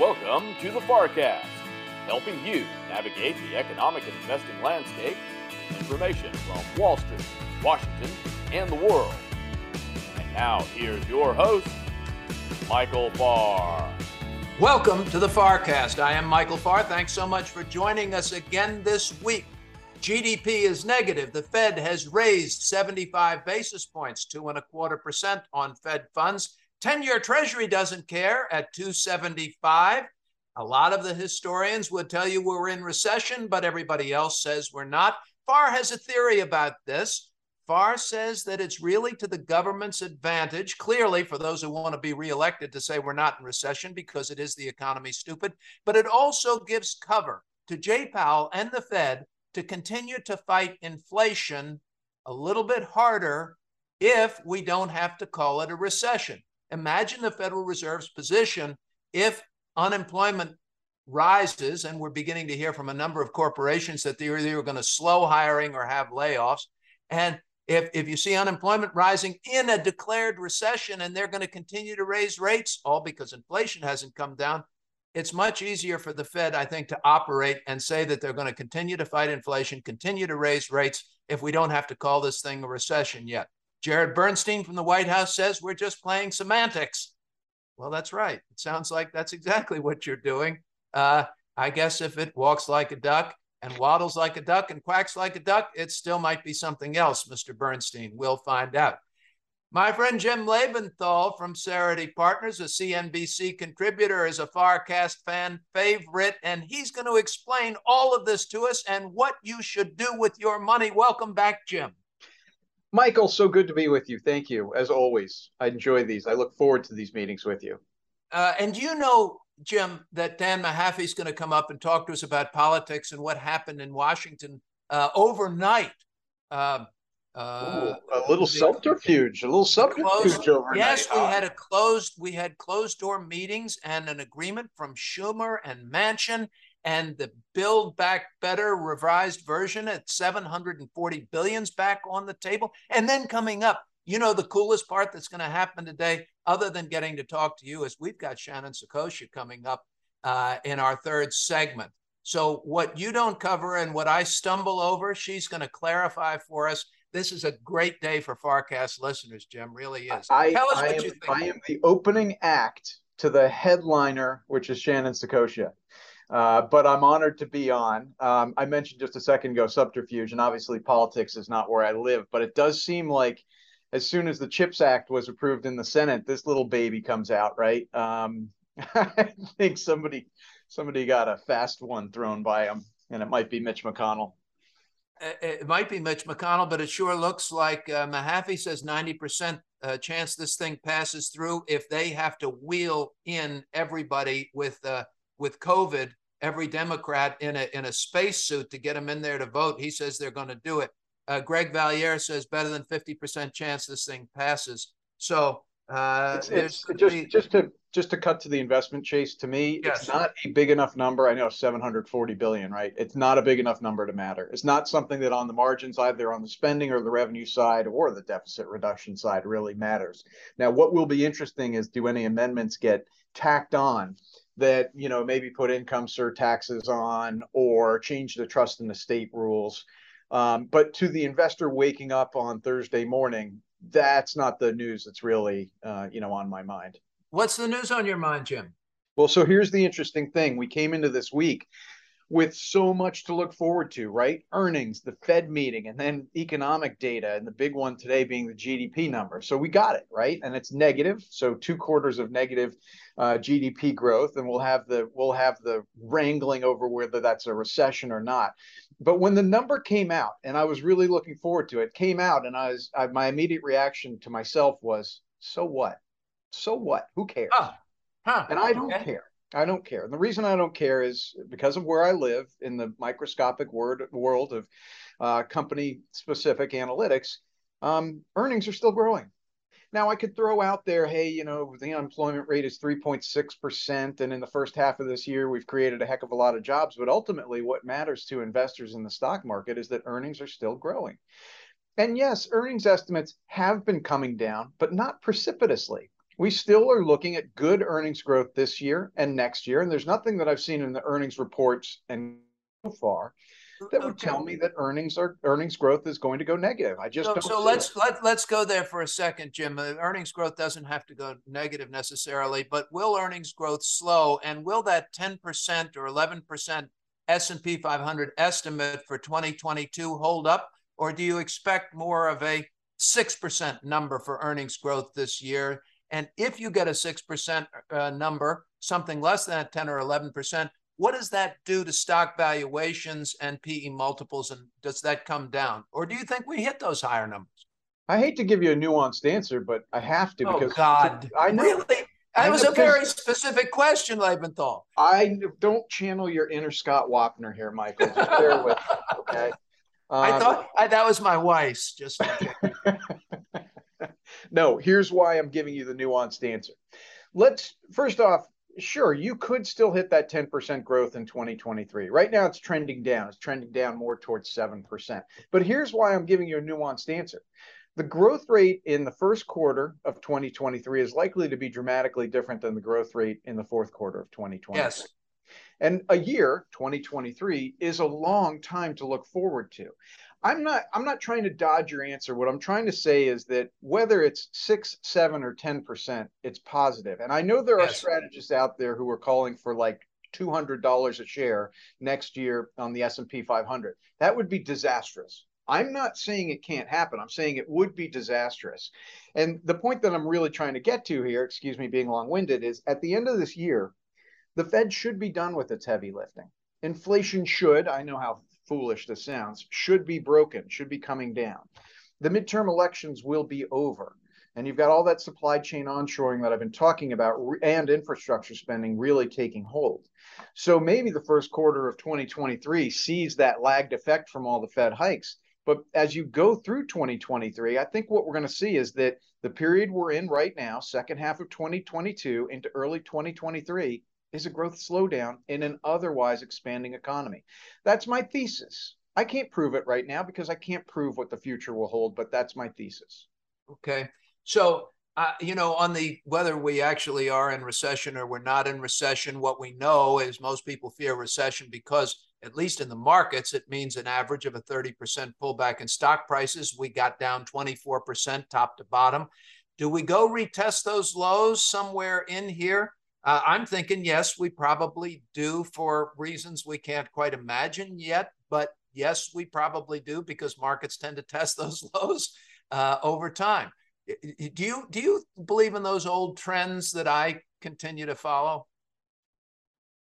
Welcome to the FarrCast, helping you navigate the economic and investing landscape with information from Wall Street, Washington, and the world. And now, here's your host, Michael Farr. Welcome to the FarrCast. I am Michael Farr. Thanks so much for joining us again this week. GDP is negative. The Fed has raised 75 basis points, two and a quarter percent on Fed funds. 10 year Treasury doesn't care at 275. A lot of the historians would tell you we're in recession, but everybody else says we're not. Farr has a theory about this. Farr says that it's really to the government's advantage, clearly, for those who want to be reelected, to say we're not in recession because it is the economy stupid. But it also gives cover to Jay Powell and the Fed to continue to fight inflation a little bit harder if we don't have to call it a recession. Imagine the Federal Reserve's position if unemployment rises, and we're beginning to hear from a number of corporations that they're either going to slow hiring or have layoffs. And if, if you see unemployment rising in a declared recession and they're going to continue to raise rates, all because inflation hasn't come down, it's much easier for the Fed, I think, to operate and say that they're going to continue to fight inflation, continue to raise rates if we don't have to call this thing a recession yet. Jared Bernstein from the White House says we're just playing semantics. Well, that's right. It sounds like that's exactly what you're doing. Uh, I guess if it walks like a duck and waddles like a duck and quacks like a duck, it still might be something else, Mr. Bernstein. We'll find out. My friend Jim Lebenthal from Cerity Partners, a CNBC contributor, is a FarrCast fan favorite, and he's going to explain all of this to us and what you should do with your money. Welcome back, Jim. Michael, so good to be with you. Thank you, as always. I enjoy these. I look forward to these meetings with you. Uh, and do you know, Jim, that Dan Mahaffee is going to come up and talk to us about politics and what happened in Washington uh, overnight. Uh, uh, Ooh, a little subterfuge, a little subterfuge closed, overnight. Yes, we had a closed, we had closed door meetings and an agreement from Schumer and Manchin, and the Build Back Better revised version at 740 billions back on the table. And then coming up, you know, the coolest part that's going to happen today, other than getting to talk to you, is we've got Shannon Saccocia coming up uh, in our third segment. So, what you don't cover and what I stumble over, she's going to clarify for us this is a great day for FarrCast listeners, Jim. Really is. I, Tell us I what am, you think. I am the opening act to the headliner, which is Shannon Saccocia. Uh, but I'm honored to be on. Um, I mentioned just a second ago subterfuge, and obviously politics is not where I live, but it does seem like as soon as the CHIPS Act was approved in the Senate, this little baby comes out, right? Um, I think somebody somebody got a fast one thrown by him, and it might be Mitch McConnell it might be Mitch McConnell, but it sure looks like uh, Mahaffee says 90% uh, chance this thing passes through if they have to wheel in everybody with uh, with COVID, every Democrat in a in a spacesuit to get them in there to vote. He says they're going to do it. Uh, Greg Valliere says better than 50% chance this thing passes. So uh, it's, it's just just to just to cut to the investment chase. To me, yes. it's not a big enough number. I know 740 billion, right? It's not a big enough number to matter. It's not something that on the margins, either on the spending or the revenue side or the deficit reduction side, really matters. Now, what will be interesting is do any amendments get tacked on? That you know maybe put income surtaxes on or change the trust and estate rules um, but to the investor waking up on thursday morning that's not the news that's really uh, you know on my mind. What's the news on your mind, Jim? Well, so here's the interesting thing. We came into this week with so much to look forward to, right? Earnings, the Fed meeting, and then economic data, and the big one today being the GDP number. So we got it, right? And it's negative. So two quarters of negative uh, GDP growth, and we'll have the we'll have the wrangling over whether that's a recession or not. But when the number came out, and I was really looking forward to it, came out, and I was I, my immediate reaction to myself was, "So what? So what? Who cares?" Huh. Huh. And I don't okay. care. I don't care. And the reason I don't care is because of where I live in the microscopic word, world of uh, company specific analytics. Um, earnings are still growing. Now, I could throw out there, hey, you know, the unemployment rate is 3.6%. And in the first half of this year, we've created a heck of a lot of jobs. But ultimately, what matters to investors in the stock market is that earnings are still growing. And yes, earnings estimates have been coming down, but not precipitously we still are looking at good earnings growth this year and next year. And there's nothing that I've seen in the earnings reports and so far that would okay. tell me that earnings are earnings growth is going to go negative. I just so, don't. So let's it. let let's go there for a second, Jim. Uh, earnings growth doesn't have to go negative necessarily, but will earnings growth slow, and will that ten percent or eleven percent S and P 500 estimate for 2022 hold up, or do you expect more of a six percent number for earnings growth this year? And if you get a six percent uh, number, something less than 10 or 11 percent, what does that do to stock valuations and PE multiples? And does that come down? Or do you think we hit those higher numbers? I hate to give you a nuanced answer, but I have to oh, because God, I know. Really? That was a very specific question, Lebenthal. I don't channel your inner Scott Wapner here, Michael. Just bear with me, okay? Um, I thought I, that was my wife's. Just no. Here's why I'm giving you the nuanced answer. Let's first off sure, you could still hit that 10% growth in 2023. Right now, it's trending down. It's trending down more towards 7%. But here's why I'm giving you a nuanced answer. The growth rate in the first quarter of 2023 is likely to be dramatically different than the growth rate in the fourth quarter of 2020. Yes. And a year, 2023, is a long time to look forward to. I'm not I'm not trying to dodge your answer. What I'm trying to say is that whether it's six, seven, or ten percent, it's positive. And I know there yes. are strategists out there who are calling for like two hundred dollars a share next year on the S and P 500. That would be disastrous. I'm not saying it can't happen. I'm saying it would be disastrous. And the point that I'm really trying to get to here, excuse me being long winded, is at the end of this year, the Fed should be done with its heavy lifting. Inflation should, I know how foolish this sounds, should be broken, should be coming down. The midterm elections will be over. And you've got all that supply chain onshoring that I've been talking about and infrastructure spending really taking hold. So maybe the first quarter of 2023 sees that lagged effect from all the Fed hikes. But as you go through 2023, I think what we're going to see is that the period we're in right now, second half of 2022 into early 2023, is a growth slowdown in an otherwise expanding economy. That's my thesis. I can't prove it right now because I can't prove what the future will hold, but that's my thesis. Okay. So, uh, you know, on the whether we actually are in recession or we're not in recession, what we know is most people fear recession because, at least in the markets, it means an average of a 30% pullback in stock prices. We got down 24% top to bottom. Do we go retest those lows somewhere in here? Uh, I'm thinking, yes, we probably do for reasons we can't quite imagine yet. But yes, we probably do because markets tend to test those lows uh, over time. Do you do you believe in those old trends that I continue to follow?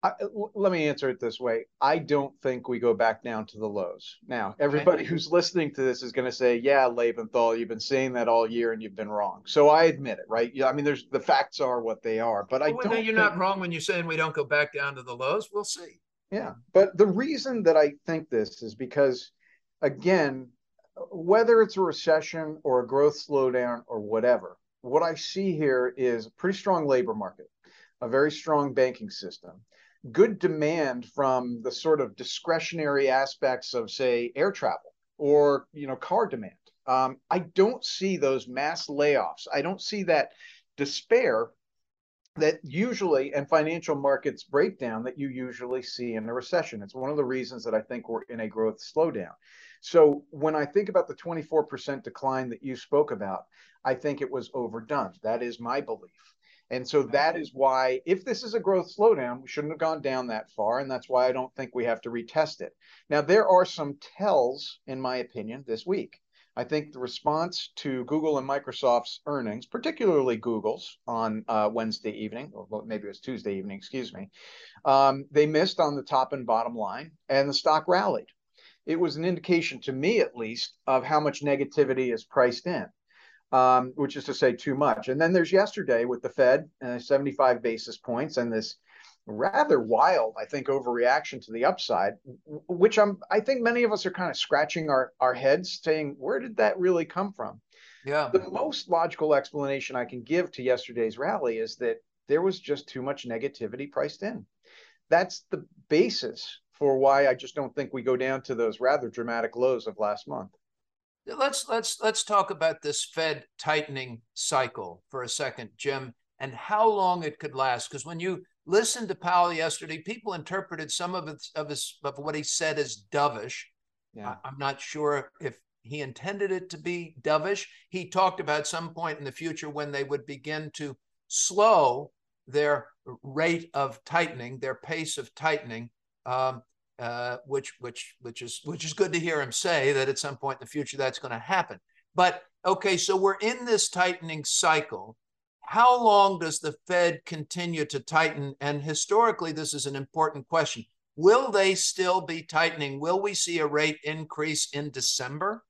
I, let me answer it this way. I don't think we go back down to the lows. Now, everybody who's listening to this is going to say, "Yeah, Lebenthal, you've been saying that all year and you've been wrong." So I admit it, right? Yeah, I mean, there's the facts are what they are, but well, I don't. You're think... not wrong when you're saying we don't go back down to the lows. We'll see. Yeah, but the reason that I think this is because, again, whether it's a recession or a growth slowdown or whatever, what I see here is a pretty strong labor market, a very strong banking system good demand from the sort of discretionary aspects of, say, air travel or you know car demand. Um, I don't see those mass layoffs. I don't see that despair that usually and financial markets breakdown that you usually see in a recession. It's one of the reasons that I think we're in a growth slowdown. So when I think about the 24% decline that you spoke about, I think it was overdone. That is my belief. And so that is why, if this is a growth slowdown, we shouldn't have gone down that far. And that's why I don't think we have to retest it. Now, there are some tells, in my opinion, this week. I think the response to Google and Microsoft's earnings, particularly Google's on uh, Wednesday evening, or maybe it was Tuesday evening, excuse me, um, they missed on the top and bottom line, and the stock rallied. It was an indication to me, at least, of how much negativity is priced in um, which is to say too much. And then there's yesterday with the Fed, uh, 75 basis points, and this rather wild, I think, overreaction to the upside, which I'm, I think many of us are kind of scratching our, our heads saying, where did that really come from? Yeah. The most logical explanation I can give to yesterday's rally is that there was just too much negativity priced in. That's the basis for why I just don't think we go down to those rather dramatic lows of last month let's let's let's talk about this Fed tightening cycle for a second, Jim, and how long it could last. Because when you listened to Powell yesterday, people interpreted some of it of his of what he said as dovish. Yeah. I, I'm not sure if he intended it to be dovish. He talked about some point in the future when they would begin to slow their rate of tightening, their pace of tightening, um, uh, which which which is which is good to hear him say that at some point in the future that's going to happen. But okay, so we're in this tightening cycle. How long does the Fed continue to tighten? And historically, this is an important question. Will they still be tightening? Will we see a rate increase in December?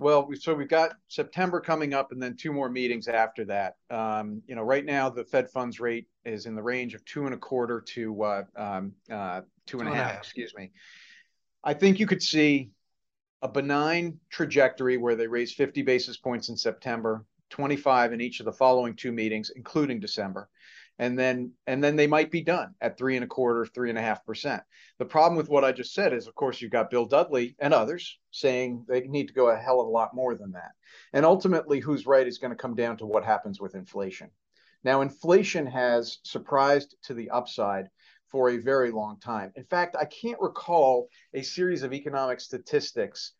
Well, we, so we've got September coming up, and then two more meetings after that. Um, you know, right now the Fed funds rate is in the range of two and a quarter to uh, um, uh, two and, a, oh, half, a half. Excuse me. I think you could see a benign trajectory where they raise 50 basis points in September, 25 in each of the following two meetings, including December and then and then they might be done at three and a quarter, three and a half percent. The problem with what I just said is, of course, you've got Bill Dudley and others saying they need to go a hell of a lot more than that. And ultimately, who's right is going to come down to what happens with inflation. Now, inflation has surprised to the upside for a very long time. In fact, I can't recall a series of economic statistics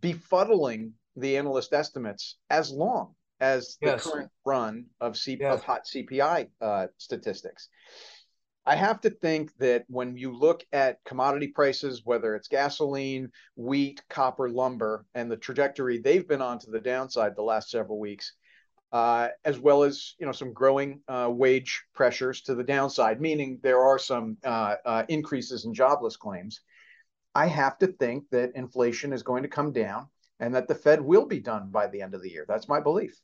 befuddling the analyst estimates as long as the yes. current run of, C- yes. of hot CPI uh, statistics. I have to think that when you look at commodity prices, whether it's gasoline, wheat, copper, lumber, and the trajectory they've been on to the downside the last several weeks, uh, as well as you know some growing uh, wage pressures to the downside, meaning there are some uh, uh increases in jobless claims. I have to think that inflation is going to come down and that the Fed will be done by the end of the year. That's my belief.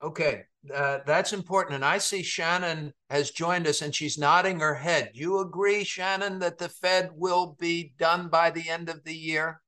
Okay, uh, that's important. And I see Shannon has joined us and she's nodding her head. You agree, Shannon, that the Fed will be done by the end of the year?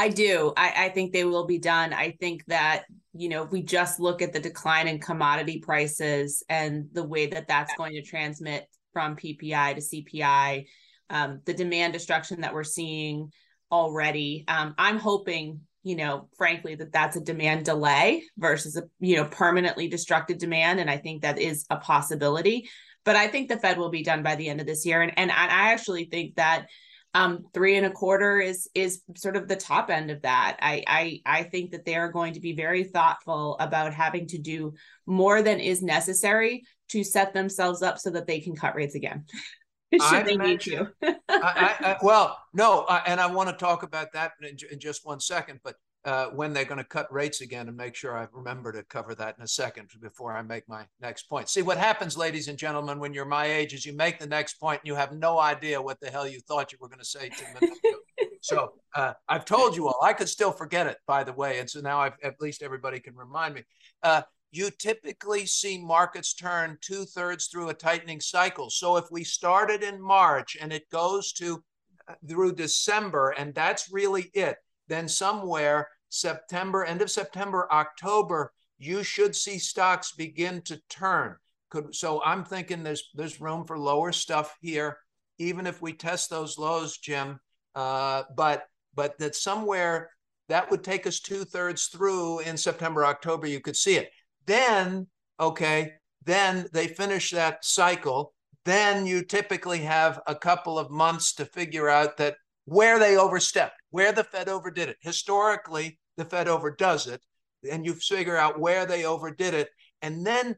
I do. I, I think they will be done. I think that, you know, if we just look at the decline in commodity prices and the way that that's going to transmit from PPI to CPI, um, the demand destruction that we're seeing already, um, I'm hoping you know, frankly, that that's a demand delay versus a, you know, permanently destructive demand. And I think that is a possibility. But I think the Fed will be done by the end of this year. And, and I actually think that um, three and a quarter is is sort of the top end of that. I, I I think that they are going to be very thoughtful about having to do more than is necessary to set themselves up so that they can cut rates again. Should I they need to? I, I, well, no, and I want to talk about that in, in just one second. But uh, when they're going to cut rates again, and make sure I remember to cover that in a second before I make my next point. See what happens, ladies and gentlemen, when you're my age, is you make the next point and you have no idea what the hell you thought you were going to say two minutes ago. so uh, I've told you all. I could still forget it, by the way, and so now I've, at least everybody can remind me. Uh, you typically see markets turn two thirds through a tightening cycle. So if we started in March and it goes to uh, through December, and that's really it, then somewhere September, end of September, October, you should see stocks begin to turn. Could, so I'm thinking there's there's room for lower stuff here, even if we test those lows, Jim. Uh, but but that somewhere that would take us two thirds through in September, October. You could see it. Then, okay, then they finish that cycle. Then you typically have a couple of months to figure out that where they overstepped, where the Fed overdid it. Historically, the Fed overdoes it, and you figure out where they overdid it. And then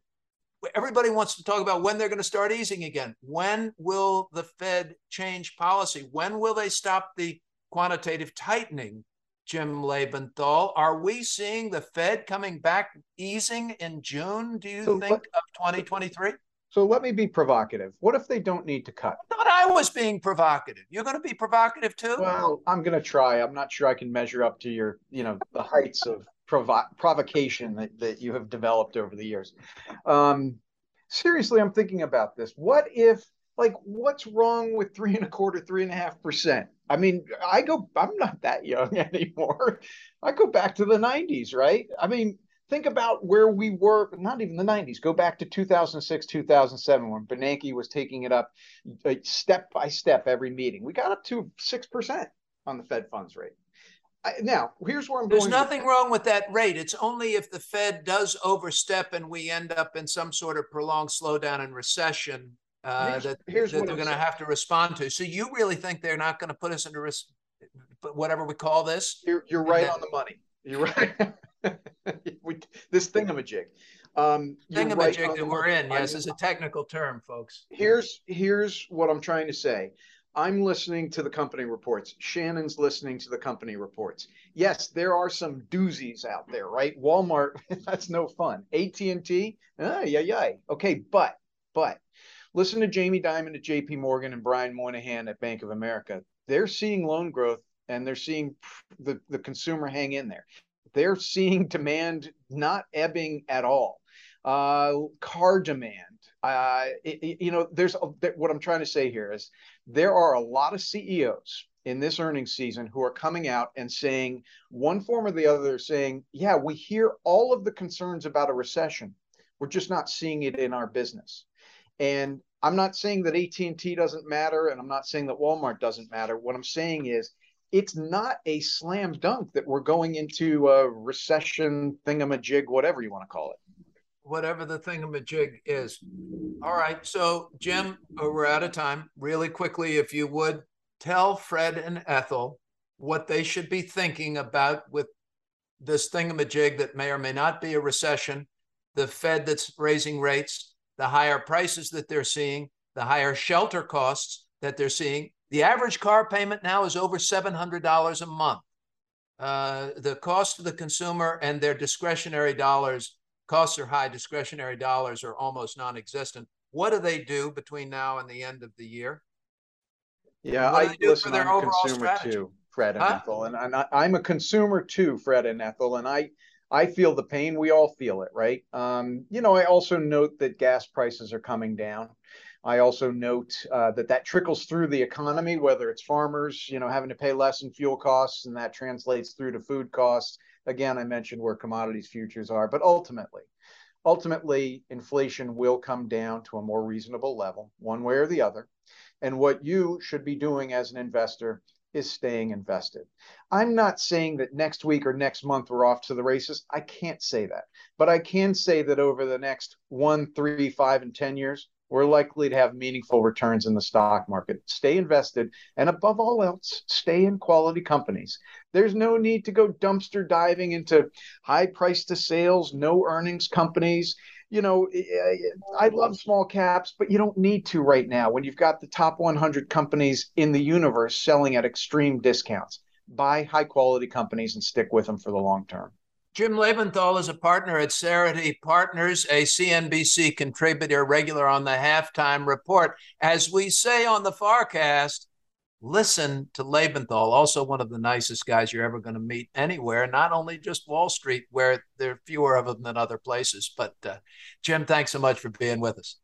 everybody wants to talk about when they're going to start easing again. When will the Fed change policy? When will they stop the quantitative tightening? Jim Lebenthal, Are we seeing the Fed coming back easing in June, do you so think, let, of 2023? So let me be provocative. What if they don't need to cut? I thought I was being provocative. You're going to be provocative too? Well, I'm going to try. I'm not sure I can measure up to your, you know, the heights of provo- provocation that, that you have developed over the years. Um, seriously, I'm thinking about this. What if like what's wrong with three and a quarter three and a half percent i mean i go i'm not that young anymore i go back to the 90s right i mean think about where we were not even the 90s go back to 2006 2007 when bernanke was taking it up uh, step by step every meeting we got up to 6% on the fed funds rate I, now, here's where I'm There's going. There's nothing wrong with that rate. It's only if the Fed does overstep and we end up in some sort of prolonged slowdown and recession uh, Here's- that, here's that they're going to have to respond to. So you really think they're not going to put us into risk, whatever we call this? You're, you're right that- on the money. You're right. this thingamajig. Um, right Thingamajig the that we're in. Yes, is a technical term, folks. here's here's what I'm trying to say. I'm listening to the company reports. Shannon's listening to the company reports. Yes, there are some doozies out there, right? Walmart, that's no fun. AT&T, ah, yeah, yeah. Okay, but but listen to Jamie Dimon at JP Morgan and Brian Moynihan at Bank of America. They're seeing loan growth and they're seeing the, the consumer hang in there. They're seeing demand not ebbing at all. Uh, car demand. Uh, it- you know, there's a, what I'm trying to say here is there are a lot of CEOs in this earnings season who are coming out and saying one form or the other, saying, yeah, we hear all of the concerns about a recession. We're just not seeing it in our business. And I'm not saying that AT&T doesn't matter, and I'm not saying that Walmart doesn't matter. What I'm saying is it's not a slam dunk that we're going into a recession thingamajig, whatever you want to call it. Whatever the thingamajig is. All right. So, Jim, we're out of time. Really quickly, if you would tell Fred and Ethel what they should be thinking about with this thingamajig that may or may not be a recession, the Fed that's raising rates, the higher prices that they're seeing, the higher shelter costs that they're seeing. The average car payment now is over $700 a month. Uh, the cost to the consumer and their discretionary dollars, costs are high, discretionary dollars are almost non existent. What do they do between now and the end of the year? Yeah, I do for listen. their I'm a consumer strategy? too, Fred and Huh? Ethel, and, and I, I'm a consumer too, Fred and Ethel, and I I feel the pain. We all feel it, right? Um, you know, I also note that gas prices are coming down. I also note uh, that that trickles through the economy, whether it's farmers, you know, having to pay less in fuel costs, and that translates through to food costs. Again, I mentioned where commodities futures are, but ultimately, ultimately, inflation will come down to a more reasonable level, one way or the other. And what you should be doing as an investor is staying invested. I'm not saying that next week or next month we're off to the races. I can't say that. But I can say that over the next one, three, five, and 10 years, we're likely to have meaningful returns in the stock market. Stay invested. And above all else, stay in quality companies. There's no need to go dumpster diving into high price to sales, no earnings companies you know, I love small caps, but you don't need to right now when you've got the top 100 companies in the universe selling at extreme discounts. Buy high quality companies and stick with them for the long term. Jim Lebenthal is a partner at Cerity Partners, a CNBC contributor, regular on the halftime report. As we say on the FarrCast, listen to Lebenthal, also one of the nicest guys you're ever going to meet anywhere, not only just Wall Street, where there are fewer of them than other places. But uh, Jim, thanks so much for being with us.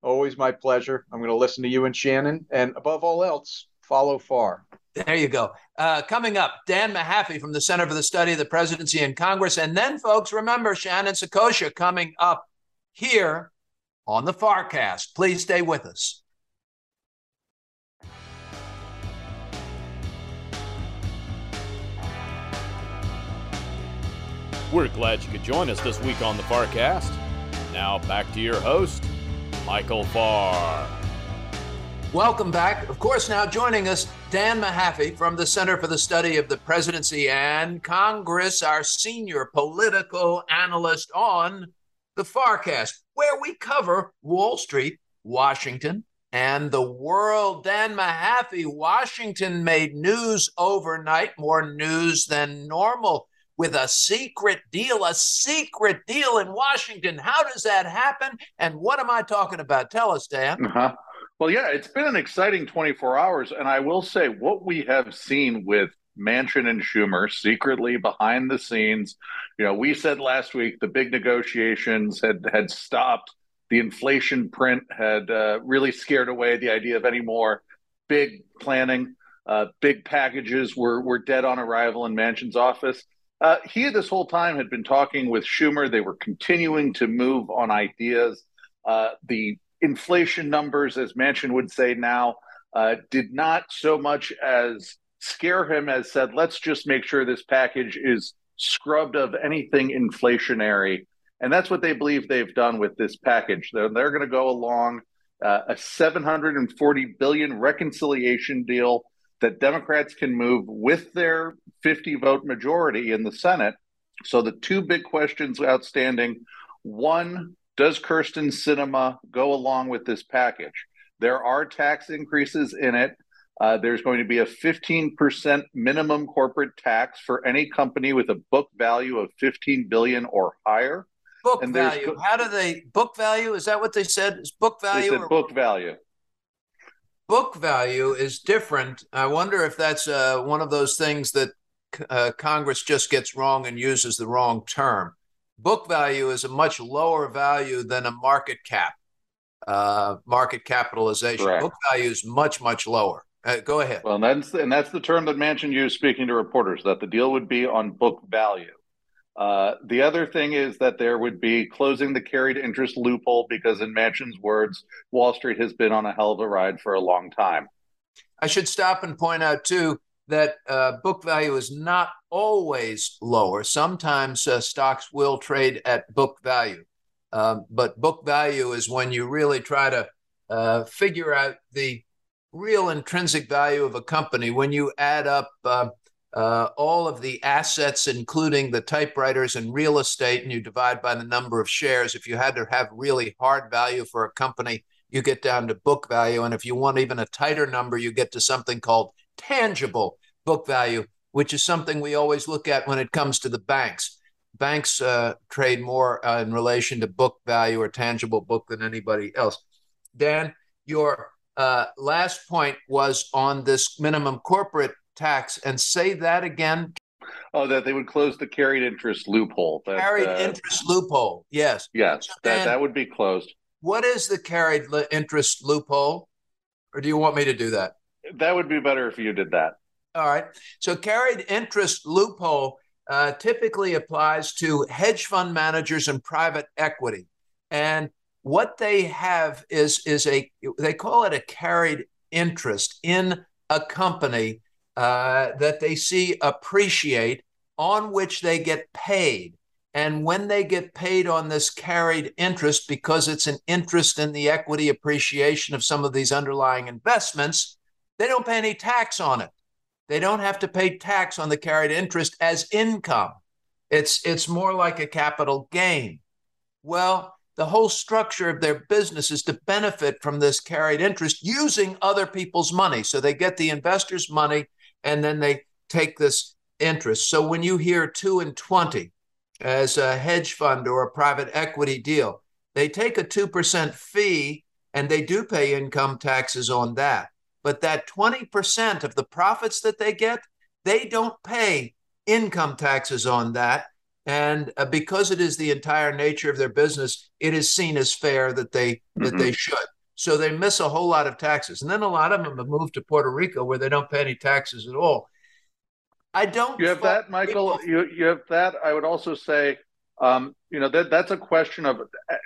Always my pleasure. I'm going to listen to you and Shannon. And above all else, follow Farr. There you go. Uh, coming up, Dan Mahaffee from the Center for the Study of the Presidency and Congress. And then, folks, remember Shannon Saccocia coming up here on the FarrCast. Please stay with us. We're glad you could join us this week on the FarrCast. Now back to your host, Michael Farr. Welcome back. Of course, now joining us, Dan Mahaffee from the Center for the Study of the Presidency and Congress, our senior political analyst on the FarrCast, where we cover Wall Street, Washington, and the world. Dan Mahaffee, Washington made news overnight, more news than normal, with a secret deal, a secret deal in Washington. How does that happen? And what am I talking about? Tell us, Dan. Uh-huh. Well, yeah, it's been an exciting 24 hours. And I will say what we have seen with Manchin and Schumer secretly behind the scenes, you know, we said last week the big negotiations had had stopped. The inflation print had uh, really scared away the idea of any more big planning. Uh, big packages were were dead on arrival in Manchin's office. Uh, he this whole time had been talking with Schumer. They were continuing to move on ideas. Uh, the inflation numbers, as Manchin would say now, uh, did not so much as scare him as said, let's just make sure this package is scrubbed of anything inflationary. And that's what they believe they've done with this package. They're, they're going to go along uh, a 740 billion reconciliation deal that Democrats can move with their 50 vote majority in the Senate. So the two big questions outstanding one, does Kyrsten Sinema go along with this package? There are tax increases in it. Uh, there's going to be a 15% minimum corporate tax for any company with a book value of 15 billion or higher. Book and value. How do they book value? Is that what they said? Is book value? They said book value. Book value is different. I wonder if that's uh, one of those things that uh, Congress just gets wrong and uses the wrong term. Book value is a much lower value than a market cap, uh, market capitalization. Correct. Book value is much much lower. Uh, go ahead. Well, and that's and that's the term that Manchin used speaking to reporters that the deal would be on book value. Uh, the other thing is that there would be closing the carried interest loophole because, in Manchin's words, Wall Street has been on a hell of a ride for a long time. I should stop and point out, too, that uh, book value is not always lower. Sometimes uh, stocks will trade at book value. Um, but book value is when you really try to uh, figure out the real intrinsic value of a company when you add up uh, uh, all of the assets, including the typewriters and real estate, and you divide by the number of shares. If you had to have really hard value for a company, you get down to book value. And if you want even a tighter number, you get to something called tangible book value, which is something we always look at when it comes to the banks. Banks uh, trade more uh, in relation to book value or tangible book than anybody else. Dan, your uh, last point was on this minimum corporate tax and say that again. Oh, that they would close the carried interest loophole. That, carried uh, interest loophole. Yes. Yes, so that, that would be closed. What is the carried interest loophole? Or do you want me to do that? That would be better if you did that. All right. So, carried interest loophole uh, typically applies to hedge fund managers and private equity. And what they have is is a they call it a carried interest in a company uh, that they see appreciate, on which they get paid. And when they get paid on this carried interest, because it's an interest in the equity appreciation of some of these underlying investments, they don't pay any tax on it. They don't have to pay tax on the carried interest as income. It's, it's more like a capital gain. Well, the whole structure of their business is to benefit from this carried interest using other people's money. So they get the investors' money and then they take this interest. So when you hear two and 20 as a hedge fund or a private equity deal, they take a 2% fee and they do pay income taxes on that. But that 20% of the profits that they get, they don't pay income taxes on that. And uh, because it is the entire nature of their business, it is seen as fair that they mm-hmm. that they should. So they miss a whole lot of taxes. And then a lot of them have moved to Puerto Rico where they don't pay any taxes at all. I don't. You have that, Michael. People. You you have that. I would also say, um, you know, that that's a question of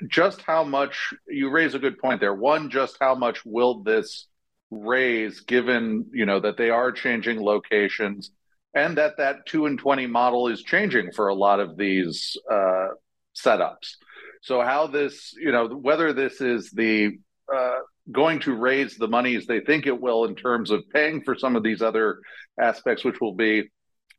just how much. You raise a good point there. One, just how much will this raise, given you know that they are changing locations, and that that two and twenty model is changing for a lot of these uh, setups. So how this, you know, whether this is the uh, going to raise the monies they think it will in terms of paying for some of these other aspects, which will be,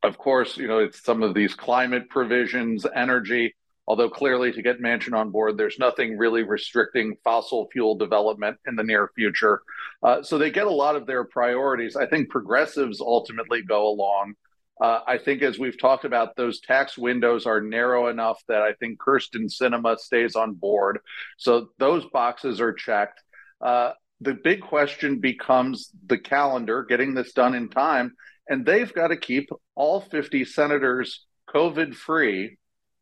of course, you know, it's some of these climate provisions, energy. Although clearly, to get Manchin on board, there's nothing really restricting fossil fuel development in the near future. Uh, so they get a lot of their priorities. I think progressives ultimately go along. Uh, I think, as we've talked about, those tax windows are narrow enough that I think Kyrsten Sinema stays on board. So those boxes are checked. Uh, the big question becomes the calendar, getting this done in time. And they've got to keep all 50 senators COVID free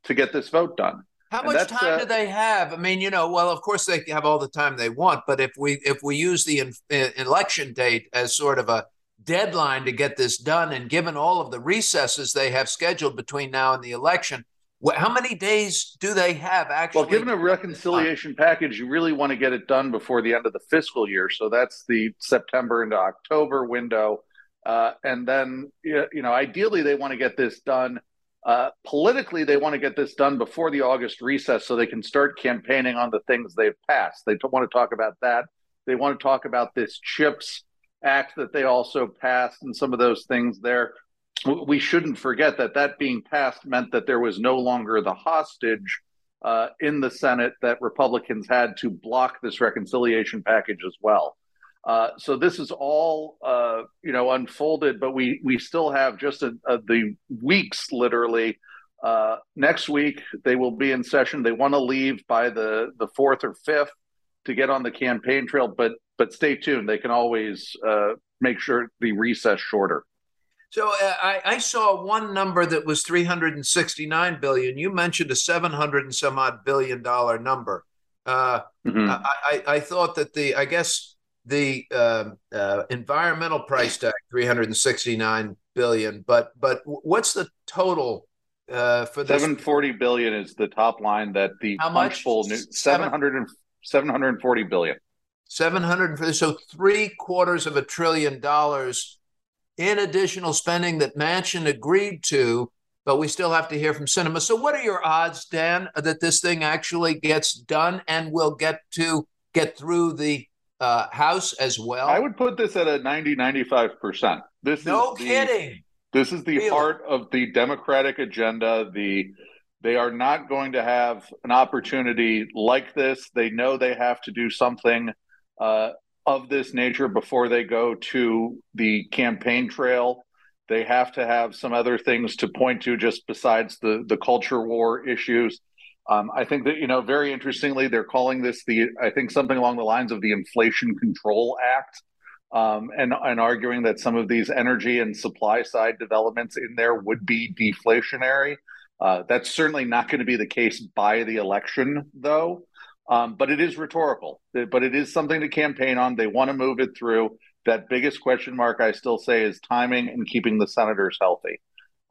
to get this vote done. How much time uh, do they have? I mean, you know, well, of course they have all the time they want, but if we if we use the in, in election date as sort of a deadline to get this done, and given all of the recesses they have scheduled between now and the election, how many days do they have actually? Well, given a reconciliation package, you really want to get it done before the end of the fiscal year. So that's the September into October window. Uh, and then, you know, ideally, they want to get this done. Uh, politically, they want to get this done before the August recess so they can start campaigning on the things they've passed. They want to talk about that. They want to talk about this CHIPS Act that they also passed and some of those things there. We shouldn't forget that that being passed meant that there was no longer the hostage uh, in the Senate that Republicans had to block this reconciliation package as well. Uh, so this is all uh, you know unfolded, but we we still have just a, a, the weeks literally. Uh, next week they will be in session. They want to leave by the the fourth or fifth to get on the campaign trail, but but stay tuned. They can always uh, make sure the recess shorter. So uh, I, I, saw one number that was 369 billion. You mentioned a 700 and some odd billion dollar number. Uh, mm-hmm. I, I, thought that the I guess the uh, uh, environmental price tag 369 billion but but what's the total uh, for this? 740 billion is the top line that the how much? full new 700 and, 740 billion. 700 so three quarters of a trillion dollars in additional spending that Manchin agreed to but we still have to hear from Sinema. So what are your odds dan that this thing actually gets done and will get to get through the uh, House as well? I would put this at a 90, 95%. This no is the, kidding. This is the really? heart of the Democratic agenda. The they are not going to have an opportunity like this. They know they have to do something uh, of this nature before they go to the campaign trail. They have to have some other things to point to just besides the the culture war issues. Um, I think that you know, very interestingly, they're calling this the I think something along the lines of the Inflation Control Act, um, and and arguing that some of these energy and supply side developments in there would be deflationary. Uh, that's certainly not going to be the case by the election, though. Um, but it is rhetorical. But it is something to campaign on. They want to move it through. That biggest question mark, I still say, is timing and keeping the senators healthy.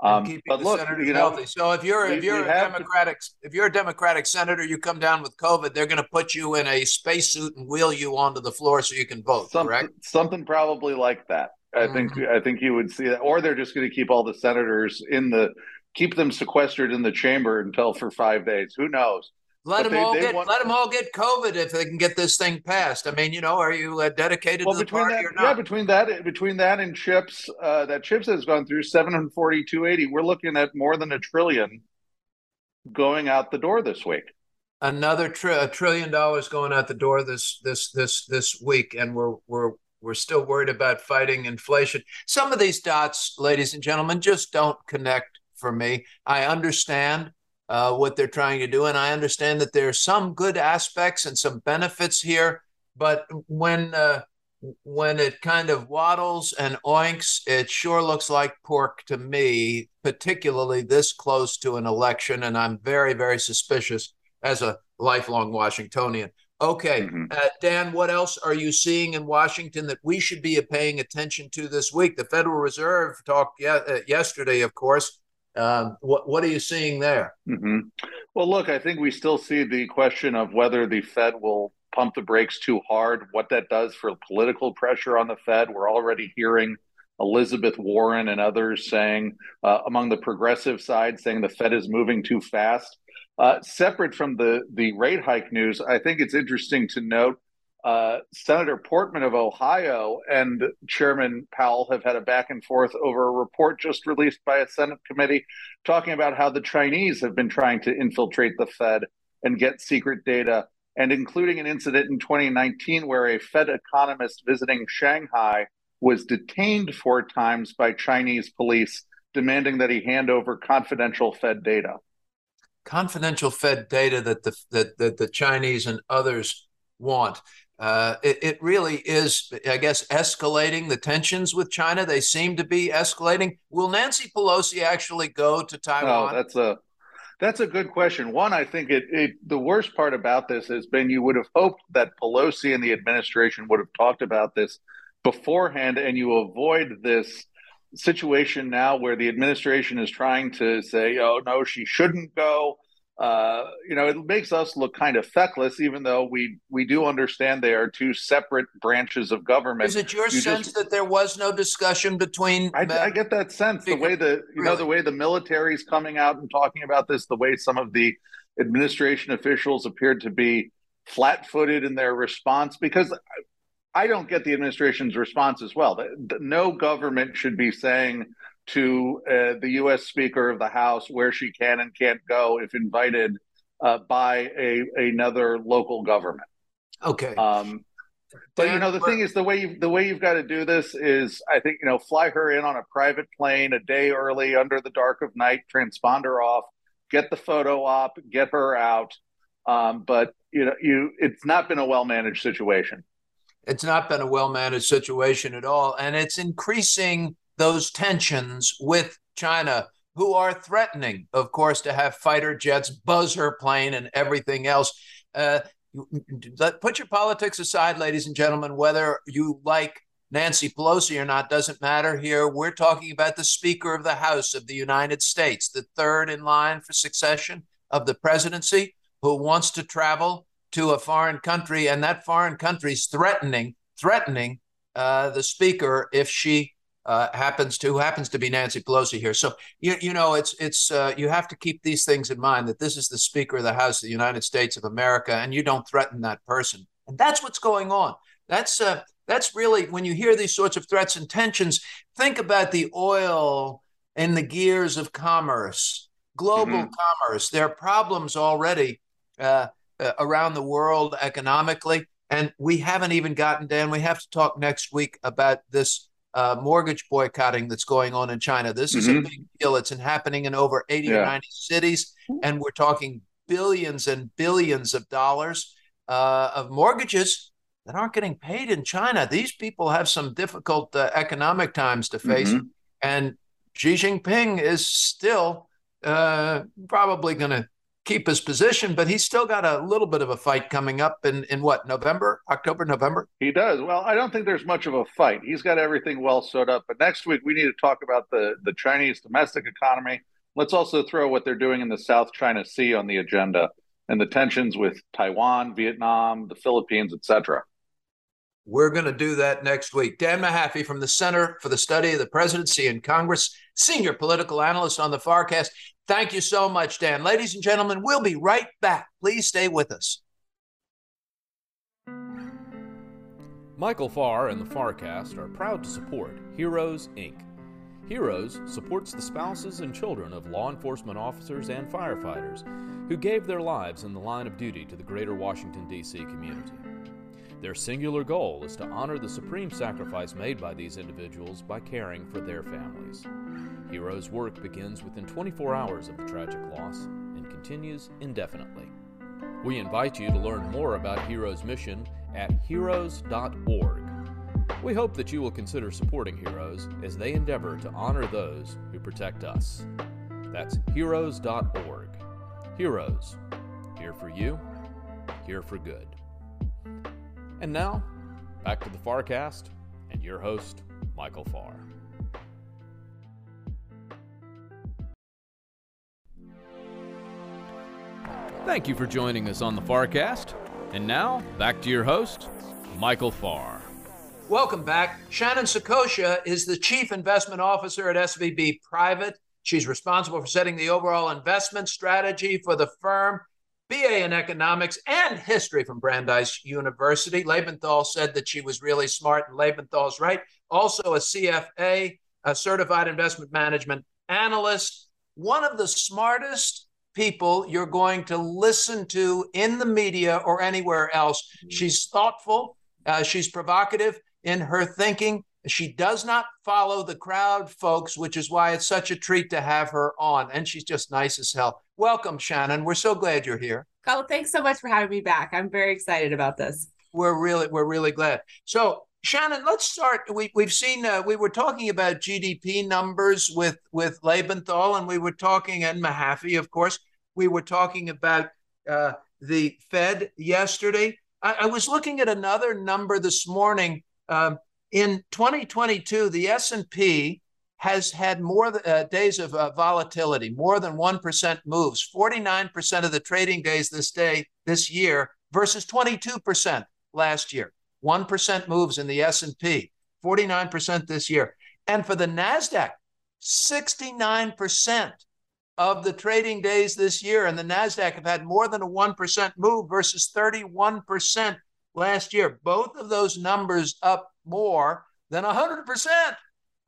Um, but look, you know, healthy. So if you're we, if you're a Democratic to... if you're a Democratic senator, you come down with COVID, they're going to put you in a spacesuit and wheel you onto the floor so you can vote. Something, correct? Something probably like that. I mm-hmm. think I think you would see that, or they're just going to keep all the senators in the keep them sequestered in the chamber until for five days. Who knows? Let them they, all they get want... let them all get COVID if they can get this thing passed. I mean, you know, are you uh, dedicated well, to the party that, or not? Yeah, between that between that and chips, uh, that chips has gone through 740, 280. We're looking at more than a trillion going out the door this week. Another tri- a trillion dollars going out the door this this this this week, and we're we're we're still worried about fighting inflation. Some of these dots, ladies and gentlemen, just don't connect for me. I understand uh, what they're trying to do. And I understand that there are some good aspects and some benefits here, but when uh, when it kind of waddles and oinks, it sure looks like pork to me, particularly this close to an election. And I'm very, very suspicious as a lifelong Washingtonian. Okay, mm-hmm. uh, Dan, what else are you seeing in Washington that we should be paying attention to this week? The Federal Reserve talked ye- uh, yesterday, of course, um, what what are you seeing there? Mm-hmm. Well, look, I think we still see the question of whether the Fed will pump the brakes too hard, what that does for political pressure on the Fed. We're already hearing Elizabeth Warren and others saying, uh, among the progressive side, saying the Fed is moving too fast. Uh, separate from the the rate hike news, I think it's interesting to note uh, Senator Portman of Ohio and Chairman Powell have had a back and forth over a report just released by a Senate committee talking about how the Chinese have been trying to infiltrate the Fed and get secret data, and including an incident in 2019 where a Fed economist visiting Shanghai was detained four times by Chinese police, demanding that he hand over confidential Fed data. Confidential Fed data that the that, that the Chinese and others want uh, it, it, really is, I guess, escalating the tensions with China. They seem to be escalating. Will Nancy Pelosi actually go to Taiwan? Oh, that's a that's a good question. One, I think it, it the worst part about this has been you would have hoped that Pelosi and the administration would have talked about this beforehand, and you avoid this situation now where the administration is trying to say, "Oh no, she shouldn't go." Uh, you know, it makes us look kind of feckless, even though we we do understand they are two separate branches of government. Is it your you sense just, that there was no discussion between? I, I get that sense. The way the you really? know the way the military is coming out and talking about this, the way some of the administration officials appeared to be flat-footed in their response, because I don't get the administration's response as well. No government should be saying to uh, the U.S. Speaker of the House where she can and can't go if invited uh, by a another local government. Okay. Um, but you know the thing is the way you the way you've got to do this is I think you know fly her in on a private plane a day early under the dark of night, transponder off, get the photo op, get her out. Um, but you know you it's not been a well managed situation. It's not been a well managed situation at all, and it's increasing those tensions with China, who are threatening, of course, to have fighter jets, buzz her plane, and everything else. Uh, put your politics aside, ladies and gentlemen. Whether you like Nancy Pelosi or not doesn't matter here. We're talking about the Speaker of the House of the United States, the third in line for succession of the presidency, who wants to travel to a foreign country, and that foreign country's threatening threatening uh, the Speaker if she uh, happens to who happens to be Nancy Pelosi here. So you you know it's it's uh, you have to keep these things in mind that this is the Speaker of the House of the United States of America, and you don't threaten that person. And that's what's going on. That's uh, that's really when you hear these sorts of threats and tensions. Think about the oil and the gears of commerce, global mm-hmm. commerce. There are problems already uh, uh, around the world economically. And we haven't even gotten down. We have to talk next week about this uh, mortgage boycotting that's going on in China. This is mm-hmm. a big deal. It's happening in over 80 yeah. or 90 cities. And we're talking billions and billions of dollars uh, of mortgages that aren't getting paid in China. These people have some difficult uh, economic times to face. Mm-hmm. And Xi Jinping is still uh, probably going to keep his position, but he's still got a little bit of a fight coming up in, in what, November, October, November? He does. Well, I don't think there's much of a fight. He's got everything well sewed up. But next week, we need to talk about the, the Chinese domestic economy. Let's also throw what they're doing in the South China Sea on the agenda and the tensions with Taiwan, Vietnam, the Philippines, etc. We're going to do that next week. Dan Mahaffee from the Center for the Study of the Presidency and Congress, senior political analyst on the FarrCast. Thank you so much, Dan. Ladies and gentlemen, we'll be right back. Please stay with us. Michael Farr and the FarrCast are proud to support Heroes, Inc. Heroes supports the spouses and children of law enforcement officers and firefighters who gave their lives in the line of duty to the greater Washington, D.C. community. Their singular goal is to honor the supreme sacrifice made by these individuals by caring for their families. Heroes' work begins within 24 hours of the tragic loss and continues indefinitely. We invite you to learn more about Heroes' mission at heroes.org. We hope that you will consider supporting Heroes as they endeavor to honor those who protect us. That's heroes.org. Heroes, here for you, here for good. And now, back to the FarrCast and your host, Michael Farr. Thank you for joining us on the FarrCast. And now, back to your host, Michael Farr. Welcome back. Shannon Saccocia is the Chief Investment Officer at SVB Private. She's responsible for setting the overall investment strategy for the firm BA in economics and history from Brandeis University. Lebenthal said that she was really smart, and Lebenthal's right. Also, a CFA, a certified investment management analyst, one of the smartest people you're going to listen to in the media or anywhere else. She's thoughtful, uh, she's provocative in her thinking. She does not follow the crowd, folks, which is why it's such a treat to have her on. And she's just nice as hell. Welcome, Shannon. We're so glad you're here. Oh, thanks so much for having me back. I'm very excited about this. We're really, we're really glad. So, Shannon, let's start. We, we've seen, uh, we were talking about GDP numbers with, with Lebenthal, and we were talking, and Mahaffee, of course. We were talking about uh, the Fed yesterday. I, I, was looking at another number this morning. Um, in 2022, the S&P has had more uh, days of uh, volatility, more than 1% moves, 49% of the trading days this day this year versus 22% last year. 1% moves in the S&P, 49% this year. And for the Nasdaq, 69% of the trading days this year and the Nasdaq have had more than a 1% move versus 31% last year. Both of those numbers up more than 100%.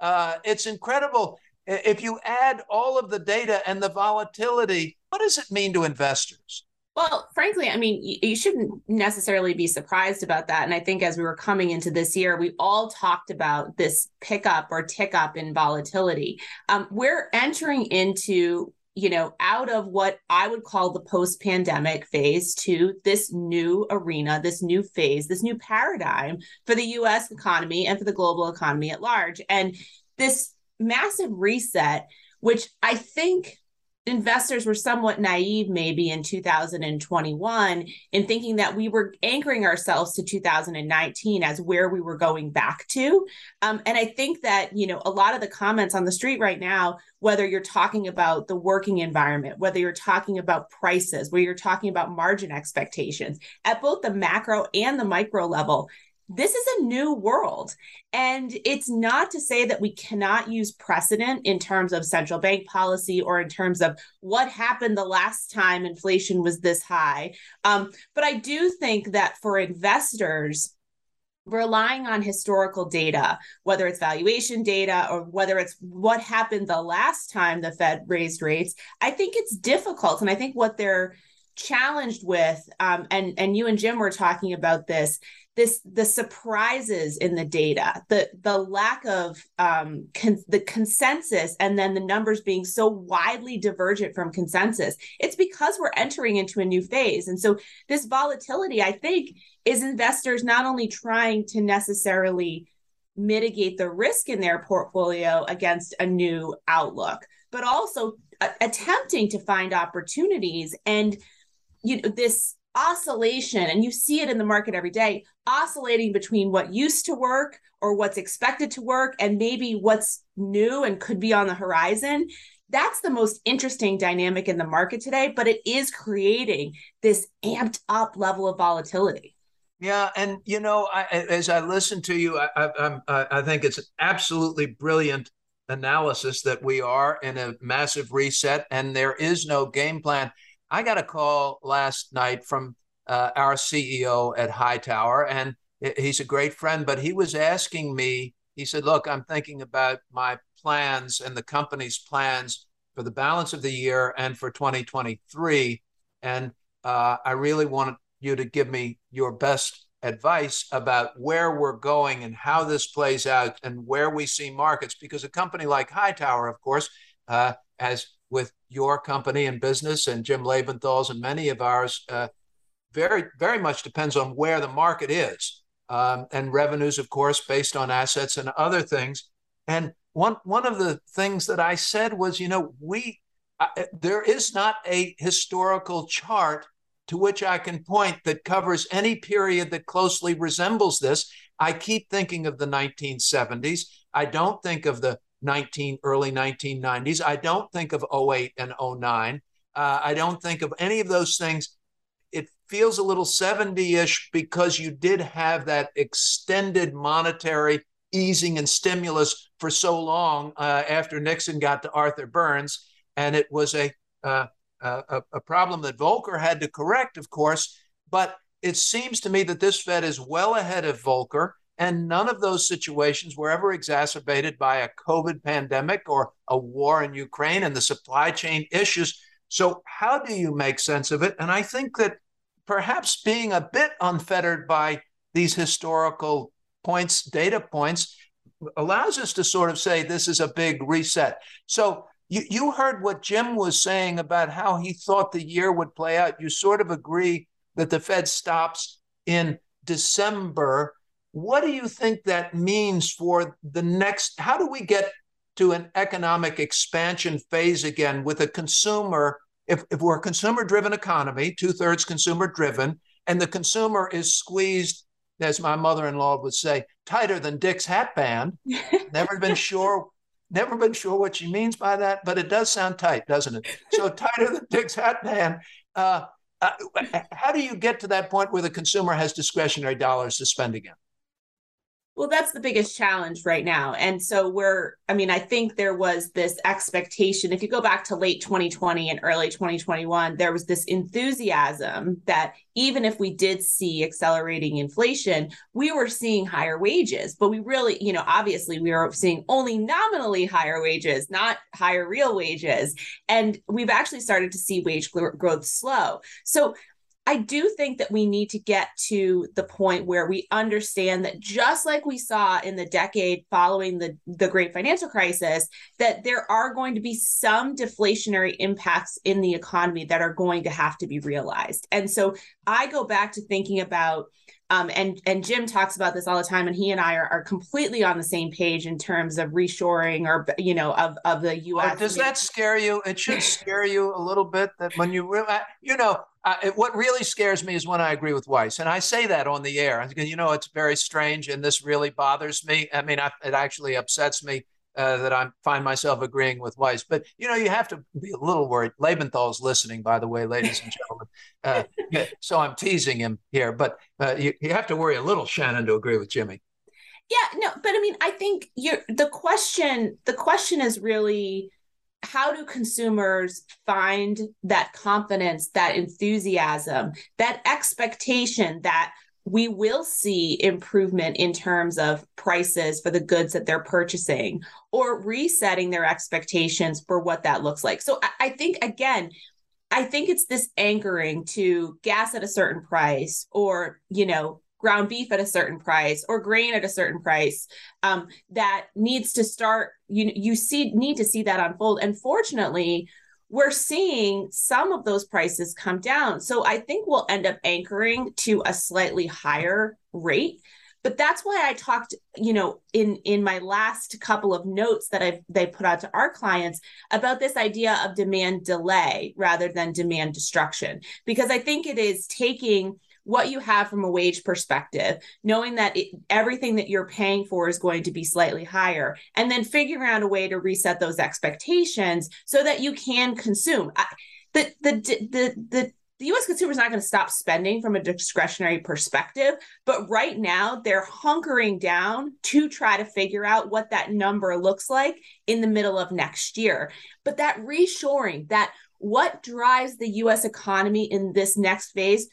Uh, it's incredible. If you add all of the data and the volatility, what does it mean to investors? Well, frankly, I mean, you, shouldn't necessarily be surprised about that. And I think as we were coming into this year, we all talked about this pickup or tick up in volatility. Um, we're entering into you know, out of what I would call the post pandemic phase to this new arena, this new phase, this new paradigm for the US economy and for the global economy at large. And this massive reset, which I think investors were somewhat naive maybe in 2021 in thinking that we were anchoring ourselves to 2019 as where we were going back to. Um, and i think that you know a lot of the comments on the street right now whether you're talking about the working environment whether you're talking about prices where you're talking about margin expectations at both the macro and the micro level this is a new world. And it's not to say that we cannot use precedent in terms of central bank policy or in terms of what happened the last time inflation was this high. Um, but I do think that for investors, relying on historical data, whether it's valuation data or whether it's what happened the last time the Fed raised rates, I think it's difficult. And I think what they're challenged with, um, and and you and Jim were talking about this, this the surprises in the data the the lack of um, con- the consensus and then the numbers being so widely divergent from consensus. It's because we're entering into a new phase. And so this volatility i think is investors not only trying to necessarily mitigate the risk in their portfolio against a new outlook but also a- attempting to find opportunities and you know this oscillation and you see it in the market every day oscillating between what used to work or what's expected to work and maybe what's new and could be on the horizon. That's the most interesting dynamic in the market today but it is creating this amped up level of volatility. Yeah and you know I, as i listen to you I, I, I think it's an absolutely brilliant analysis that we are in a massive reset and there is no game plan I got a call last night from uh, our CEO at Hightower, and he's a great friend, but he was asking me, he said, Look, I'm thinking about my plans and the company's plans for the balance of the year and for 2023. And uh, I really want you to give me your best advice about where we're going and how this plays out and where we see markets. Because a company like Hightower, of course, uh, has with your company and business and Jim Lebenthal's and many of ours uh, very, very much depends on where the market is. Um, and revenues, of course, based on assets and other things. And one, one of the things that I said was, you know, we, uh, there is not a historical chart to which I can point that covers any period that closely resembles this. I keep thinking of the 1970s. I don't think of the 19 early 1990s. I don't think of 08 and 09. Uh, I don't think of any of those things. It feels a little 70-ish because you did have that extended monetary easing and stimulus for so long uh, after Nixon got to Arthur Burns, and it was a, uh, a a problem that Volcker had to correct, of course. But it seems to me that this Fed is well ahead of Volcker. And none of those situations were ever exacerbated by a COVID pandemic or a war in Ukraine and the supply chain issues. So, how do you make sense of it? And I think that perhaps being a bit unfettered by these historical points, data points, allows us to sort of say this is a big reset. So, you, you heard what Jim was saying about how he thought the year would play out. You sort of agree that the Fed stops in December what do you think that means for the next? How do we get to an economic expansion phase again with a consumer? If, if we're a consumer driven economy, two thirds consumer driven, and the consumer is squeezed, as my mother in law would say, tighter than Dick's hat band, never been sure Never been sure what she means by that, but it does sound tight, doesn't it? So tighter than Dick's hat man. Uh, uh, how do you get to that point where the consumer has discretionary dollars to spend again? Well, that's the biggest challenge right now. And so we're, I mean, I think there was this expectation. If you go back to late 2020 and early 2021, there was this enthusiasm that even if we did see accelerating inflation, we were seeing higher wages. But we really, you know, obviously we were seeing only nominally higher wages, not higher real wages. And we've actually started to see wage growth slow. So I do think that we need to get to the point where we understand that just like we saw in the decade following the, the great financial crisis, that there are going to be some deflationary impacts in the economy that are going to have to be realized. And so I go back to thinking about um, and and Jim talks about this all the time, and he and I are, are completely on the same page in terms of reshoring or you know of of the U.S. Does that scare you? It should scare you a little bit that when you really, you know, it, what really scares me is when I agree with Weiss, and I say that on the air. You know, it's very strange, and this really bothers me. I mean, I, it actually upsets me uh, that I find myself agreeing with Weiss. But you know, you have to be a little worried. Lebenthal's listening, by the way, ladies and gentlemen. Uh, so I'm teasing him here, but uh, you, you have to worry a little, Shannon, to agree with Jimmy. Yeah, no, but I mean, I think you're the question. The question is really how do consumers find that confidence, that enthusiasm, that expectation that we will see improvement in terms of prices for the goods that they're purchasing or resetting their expectations for what that looks like. So I, think, again, I think it's this anchoring to gas at a certain price or, you know, ground beef at a certain price or grain at a certain price um, that needs to start you you see need to see that unfold and fortunately we're seeing some of those prices come down. So I think we'll end up anchoring to a slightly higher rate. But that's why I talked, you know, in in my last couple of notes that I've they put out to our clients about this idea of demand delay rather than demand destruction, because I think it is taking what you have from a wage perspective, knowing that it, everything that you're paying for is going to be slightly higher, and then figuring out a way to reset those expectations so that you can consume. The, the, the, the, the US consumer is not going to stop spending from a discretionary perspective, but right now they're hunkering down to try to figure out what that number looks like in the middle of next year. But that reshoring, that what drives the US economy in this next phase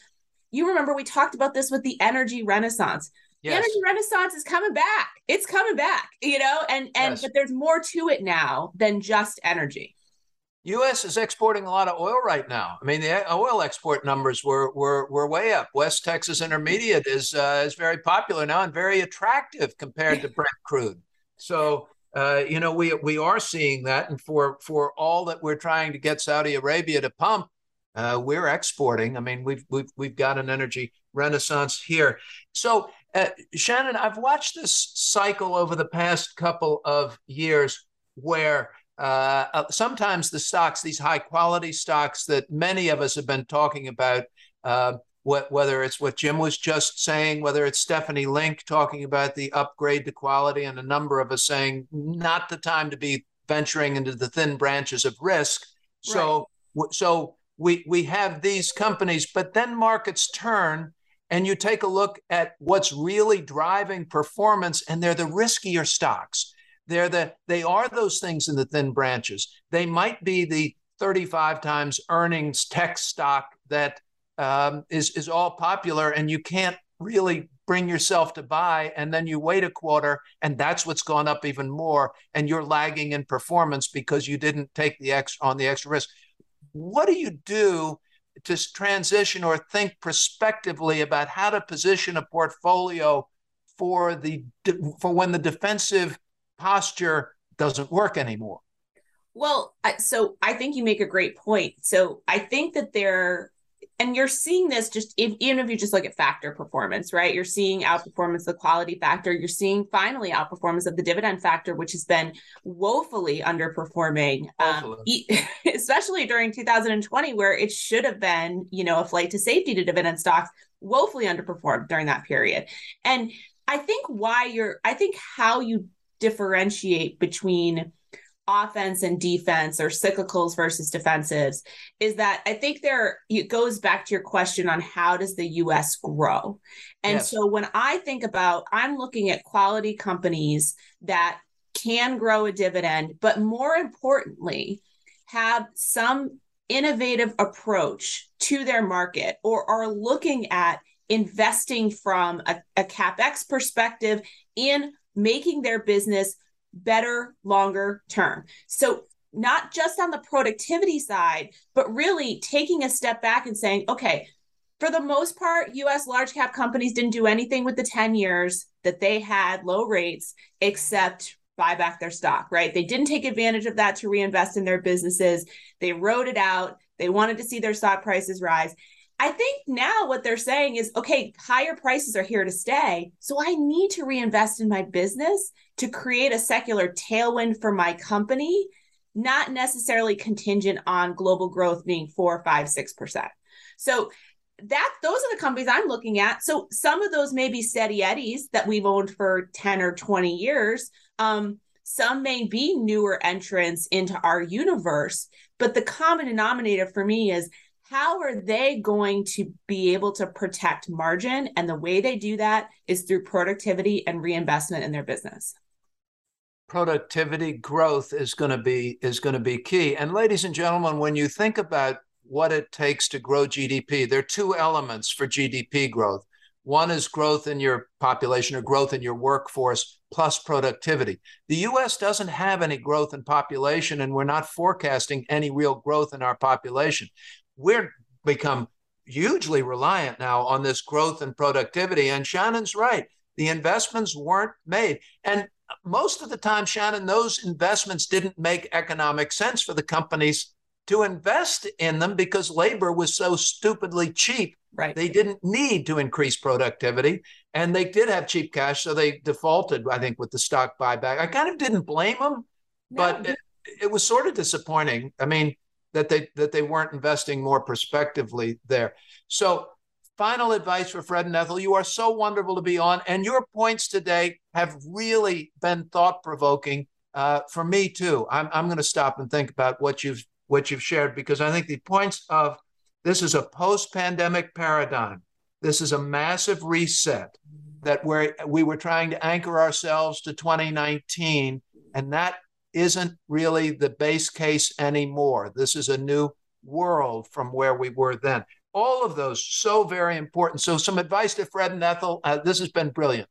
you remember we talked about this with the energy renaissance. Yes. The energy renaissance is coming back. It's coming back, you know, and and yes. but there's more to it now than just energy. U.S. is exporting a lot of oil right now. I mean, the oil export numbers were were were way up. West Texas Intermediate is uh, is very popular now and very attractive compared to Brent crude. So uh, you know, we we are seeing that, and for for all that we're trying to get Saudi Arabia to pump, uh, we're exporting. I mean, we've we've we've got an energy renaissance here. So, uh, Shannon, I've watched this cycle over the past couple of years where uh, uh sometimes the stocks, these high quality stocks that many of us have been talking about, uh, what, whether it's what Jim was just saying, whether it's Stephanie Link talking about the upgrade to quality, and a number of us saying not the time to be venturing into the thin branches of risk. So, right. so we we have these companies, but then markets turn and you take a look at what's really driving performance, and they're the riskier stocks. They're the they are those things in the thin branches. They might be the 35 times earnings tech stock that um, is is all popular, and you can't really bring yourself to buy and then you wait a quarter and that's what's gone up even more and you're lagging in performance because you didn't take the X on the extra risk what do you do to transition or think prospectively about how to position a portfolio for the for when the defensive posture doesn't work anymore? Well, so I think you make a great point. So I think that there and you're seeing this just if, even if you just look at factor performance, right? You're seeing outperformance of the quality factor. You're seeing finally outperformance of the dividend factor, which has been woefully underperforming, um, especially during 2020, where it should have been, you know, a flight to safety to dividend stocks, woefully underperformed during that period. And I think why you're, I think how you differentiate between offense and defense or cyclicals versus defensives is that I think there it goes back to your question on how does the US grow. And yes. so when I think about I'm looking at quality companies that can grow a dividend but more importantly have some innovative approach to their market or are looking at investing from a, a capex perspective in making their business better longer term. So, not just on the productivity side, but really taking a step back and saying, okay, for the most part, US large cap companies didn't do anything with the 10 years that they had low rates except buy back their stock, right? They didn't take advantage of that to reinvest in their businesses. They wrote it out. They wanted to see their stock prices rise. I think now what they're saying is okay, higher prices are here to stay. So I need to reinvest in my business to create a secular tailwind for my company, not necessarily contingent on global growth being four, five, six percent. So that those are the companies I'm looking at. So some of those may be steady eddies that we've owned for 10 or 20 years. Um, some may be newer entrants into our universe, but the common denominator for me is how are they going to be able to protect margin? And the way they do that is through productivity and reinvestment in their business. Productivity growth is going to be is going to be key. And ladies and gentlemen, when you think about what it takes to grow GDP, there are two elements for GDP growth. One is growth in your population or growth in your workforce plus productivity. The US doesn't have any growth in population, and we're not forecasting any real growth in our population. We're become hugely reliant now on this growth and productivity. And Shannon's right. The investments weren't made. And most of the time, Shannon, those investments didn't make economic sense for the companies to invest in them because labor was so stupidly cheap Right. They didn't need to increase productivity and they did have cheap cash. So they defaulted, I think, with the stock buyback. I kind of didn't blame them, no. but it, it was sort of disappointing. I mean, that they that they weren't investing more prospectively there. So final advice for Fred and Ethel. You are so wonderful to be on, and your points today have really been thought provoking uh, for me too. I'm I'm going to stop and think about what you've what you've shared because I think the points of this is a post pandemic paradigm. This is a massive reset that where we were trying to anchor ourselves to 2019, and that isn't really the base case anymore. This is a new world from where we were then. All of those so very important. So, some advice to Fred and Ethel. Uh, this has been brilliant.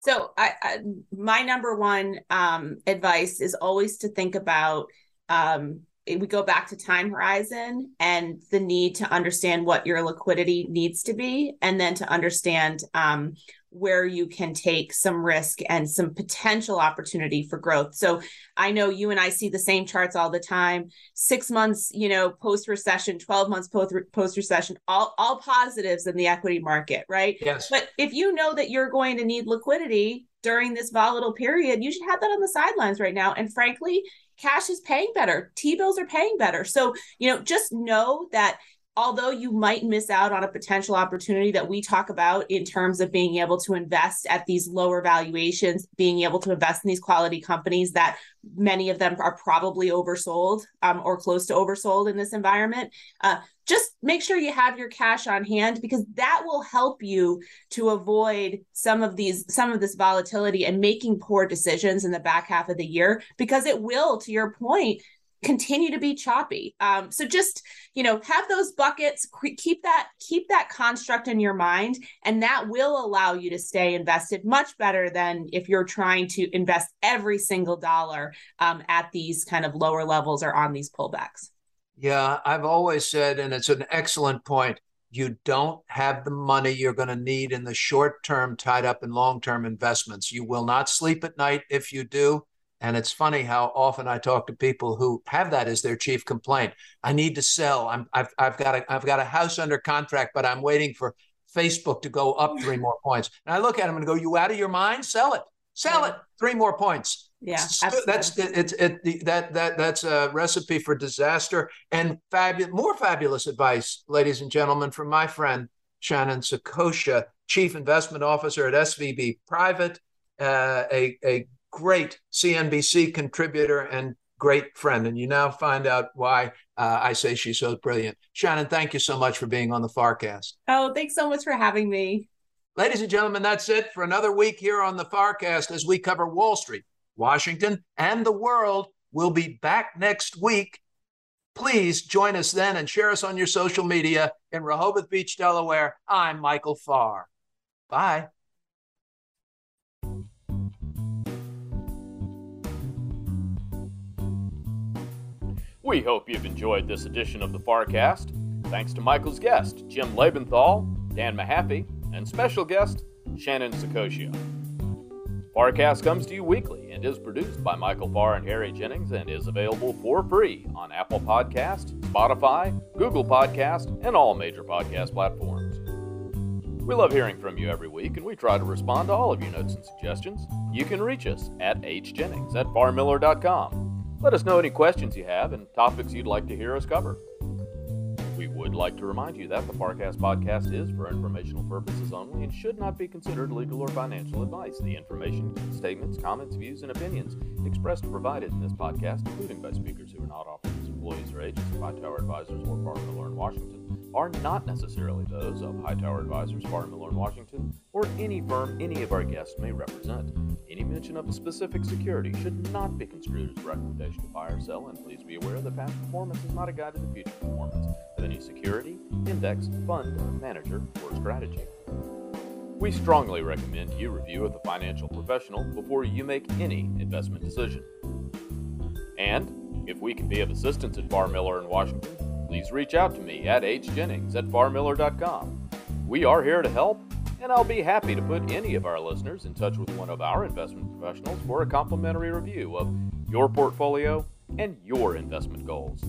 So, I, I, my number one um, advice is always to think about um, we go back to time horizon and the need to understand what your liquidity needs to be and then to understand um, where you can take some risk and some potential opportunity for growth. So i know you and i see the same charts all the time. Six months you know post recession 12 months post recession all all positives in the equity market right? Yes. But if you know that you're going to need liquidity during this volatile period you should have that on the sidelines right now. And frankly cash is paying better. T-bills are paying better. So you know just know that although you might miss out on a potential opportunity that we talk about in terms of being able to invest at these lower valuations, being able to invest in these quality companies that many of them are probably oversold um, or close to oversold in this environment. Uh, just make sure you have your cash on hand because that will help you to avoid some of these some of this volatility and making poor decisions in the back half of the year because it will to your point continue to be choppy. Um, so just you know have those buckets keep that keep that construct in your mind and that will allow you to stay invested much better than if you're trying to invest every single dollar um, at these kind of lower levels or on these pullbacks. Yeah i've always said and it's an excellent point you don't have the money you're going to need in the short term tied up in long term investments. You will not sleep at night if you do and it's funny how often I talk to people who have that as their chief complaint. I need to sell. I'm, I've, I've got a, I've got a house under contract, but I'm waiting for Facebook to go up three more points. And I look at them and go, "You out of your mind? Sell it, sell yeah. it. Three more points." Yeah, that's it's it, it, that that that's a recipe for disaster and fabulous. More fabulous advice, ladies and gentlemen, from my friend Shannon Saccocia, Chief Investment Officer at SVB Private, uh, a a great CNBC contributor and great friend. And you now find out why uh, I say she's so brilliant. Shannon, thank you so much for being on the FarrCast. Oh, thanks so much for having me. Ladies and gentlemen, that's it for another week here on the FarrCast as we cover Wall Street, Washington, and the world. We'll be back next week. Please join us then and share us on your social media in Rehoboth Beach, Delaware. I'm Michael Farr. Bye. We hope you've enjoyed this edition of the FarrCast. Thanks to Michael's guest, Jim Lebenthal, Dan Mahaffee, and special guest, Shannon Saccocia. FarrCast comes to you weekly and is produced by Michael Farr and Harry Jennings and is available for free on Apple Podcast, Spotify, Google Podcast, and all major podcast platforms. We love hearing from you every week, and we try to respond to all of your notes and suggestions. You can reach us at hjennings at farrmiller.com. Let us know any questions you have and topics you'd like to hear us cover. We would like to remind you that the FarrCast podcast is for informational purposes only and should not be considered legal or financial advice. The information, statements, comments, views, and opinions expressed or provided in this podcast, including by speakers who are not officers, employees, or agents of Hightower Advisors or Farr Miller in Washington, are not necessarily those of Hightower Advisors, Farr Miller in Washington, or any firm any of our guests may represent. Any mention of a specific security should not be construed as a recommendation to buy or sell, and please be aware that past performance is not a guide to the future performance of any security, index, fund, manager, or strategy. We strongly recommend you review with a financial professional before you make any investment decision. And if we can be of assistance at Farr Miller in Washington, please reach out to me at hjennings at farrmiller.com. We are here to help, and I'll be happy to put any of our listeners in touch with one of our investment professionals for a complimentary review of your portfolio and your investment goals.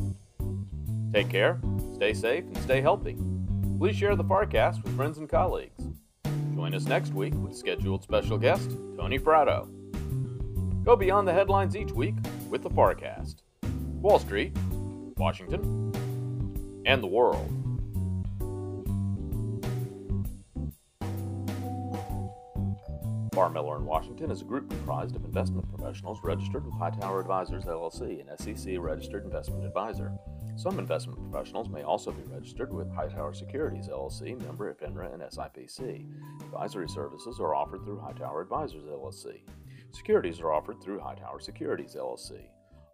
Take care, stay safe, and stay healthy. Please share the FarrCast with friends and colleagues. Join us next week with scheduled special guest Tony Fratto. Go beyond the headlines each week with the FarrCast. Wall Street, Washington, and the world. Farr Miller in Washington is a group comprised of investment professionals registered with Hightower Advisors LLC, an SEC registered investment advisor. Some investment professionals may also be registered with Hightower Securities LLC, member of FINRA and SIPC. Advisory services are offered through Hightower Advisors LLC. Securities are offered through Hightower Securities LLC.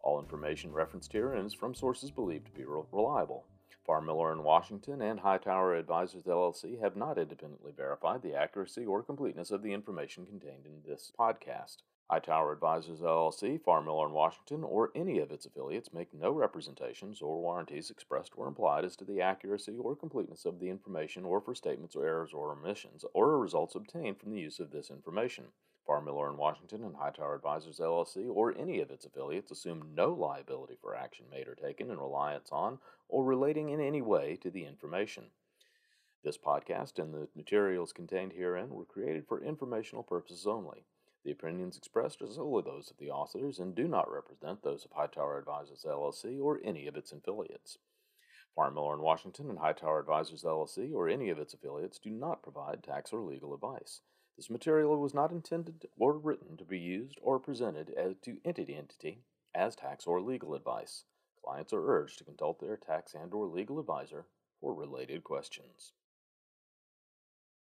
All information referenced herein is from sources believed to be reliable. Farr Miller in Washington and Hightower Advisors LLC have not independently verified the accuracy or completeness of the information contained in this podcast. Hightower Advisors LLC, Farr Miller in Washington, or any of its affiliates make no representations or warranties expressed or implied as to the accuracy or completeness of the information or for statements or errors or omissions or results obtained from the use of this information. Farr Miller in Washington and Hightower Advisors LLC or any of its affiliates assume no liability for action made or taken in reliance on or relating in any way to the information. This podcast and the materials contained herein were created for informational purposes only. The opinions expressed are solely those of the authors and do not represent those of Hightower Advisors LLC or any of its affiliates. Farr Miller in Washington and Hightower Advisors LLC or any of its affiliates do not provide tax or legal advice. This material was not intended or written to be used or presented as to entity entity as tax or legal advice. Clients are urged to consult their tax and or legal advisor for related questions.